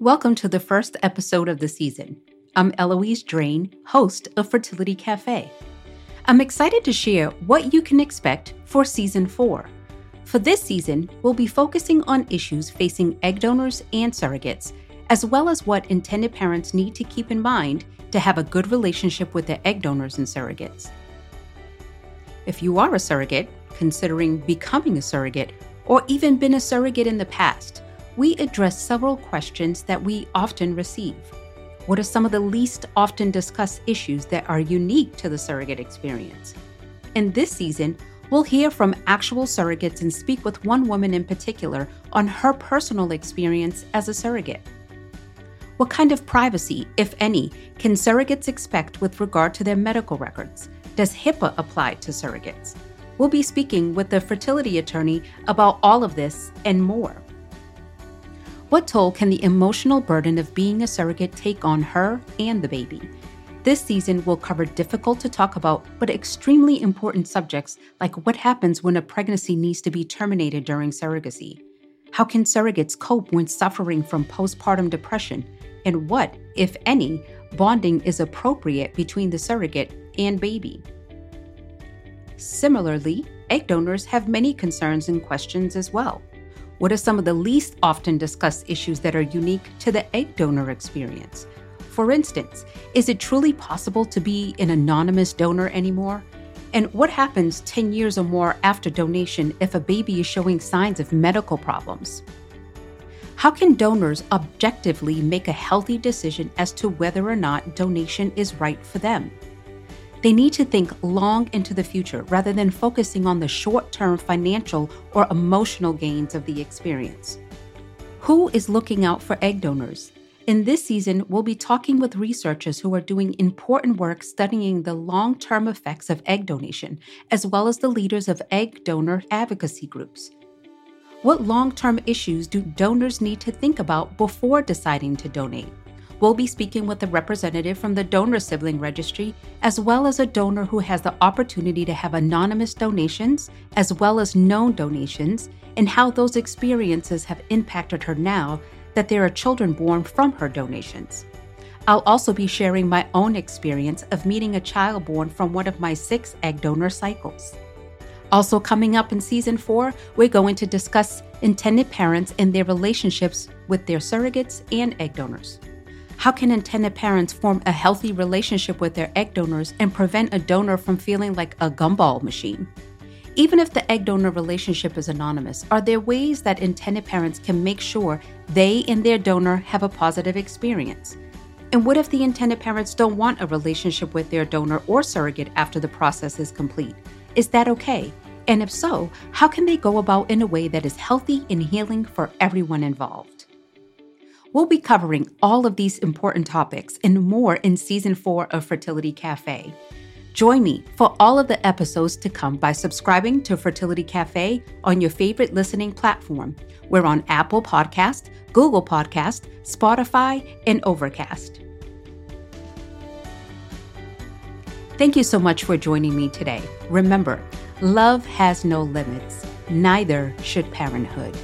Welcome to the first episode of the season. I'm Eloise Drane, host of Fertility Cafe. I'm excited to share what you can expect for season four. For this season, we'll be focusing on issues facing egg donors and surrogates, as well as what intended parents need to keep in mind to have a good relationship with their egg donors and surrogates. If you are a surrogate, considering becoming a surrogate, or even been a surrogate in the past, we address several questions that we often receive. What are some of the least often discussed issues that are unique to the surrogate experience? In this season, we'll hear from actual surrogates and speak with one woman in particular on her personal experience as a surrogate. What kind of privacy, if any, can surrogates expect with regard to their medical records? Does HIPAA apply to surrogates? We'll be speaking with the fertility attorney about all of this and more. What toll can the emotional burden of being a surrogate take on her and the baby? This season will cover difficult to talk about but extremely important subjects like what happens when a pregnancy needs to be terminated during surrogacy. How can surrogates cope when suffering from postpartum depression? And what, if any, bonding is appropriate between the surrogate and baby? Similarly, egg donors have many concerns and questions as well. What are some of the least often discussed issues that are unique to the egg donor experience? For instance, is it truly possible to be an anonymous donor anymore? And what happens 10 years or more after donation if a baby is showing signs of medical problems? How can donors objectively make a healthy decision as to whether or not donation is right for them? They need to think long into the future rather than focusing on the short term financial or emotional gains of the experience. Who is looking out for egg donors? In this season, we'll be talking with researchers who are doing important work studying the long term effects of egg donation, as well as the leaders of egg donor advocacy groups. What long term issues do donors need to think about before deciding to donate? We'll be speaking with a representative from the Donor Sibling Registry, as well as a donor who has the opportunity to have anonymous donations, as well as known donations, and how those experiences have impacted her now that there are children born from her donations. I'll also be sharing my own experience of meeting a child born from one of my six egg donor cycles. Also, coming up in season four, we're going to discuss intended parents and their relationships with their surrogates and egg donors. How can intended parents form a healthy relationship with their egg donors and prevent a donor from feeling like a gumball machine? Even if the egg donor relationship is anonymous, are there ways that intended parents can make sure they and their donor have a positive experience? And what if the intended parents don't want a relationship with their donor or surrogate after the process is complete? Is that okay? And if so, how can they go about in a way that is healthy and healing for everyone involved? We'll be covering all of these important topics and more in season four of Fertility Cafe. Join me for all of the episodes to come by subscribing to Fertility Cafe on your favorite listening platform. We're on Apple Podcast, Google Podcast, Spotify, and Overcast. Thank you so much for joining me today. Remember, love has no limits, neither should parenthood.